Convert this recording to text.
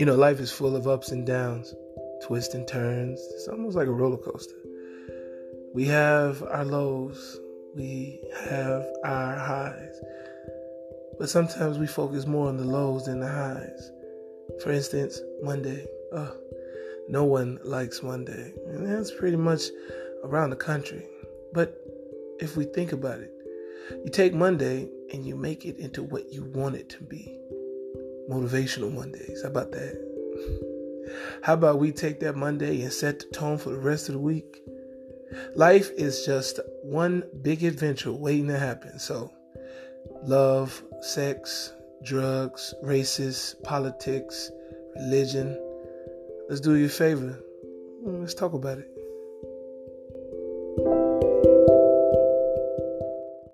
You know, life is full of ups and downs, twists and turns. It's almost like a roller coaster. We have our lows, we have our highs. But sometimes we focus more on the lows than the highs. For instance, Monday. Oh, no one likes Monday. And that's pretty much around the country. But if we think about it, you take Monday and you make it into what you want it to be. Motivational Mondays. How about that? How about we take that Monday and set the tone for the rest of the week? Life is just one big adventure waiting to happen. So, love, sex, drugs, races, politics, religion. Let's do you a favor. Let's talk about it.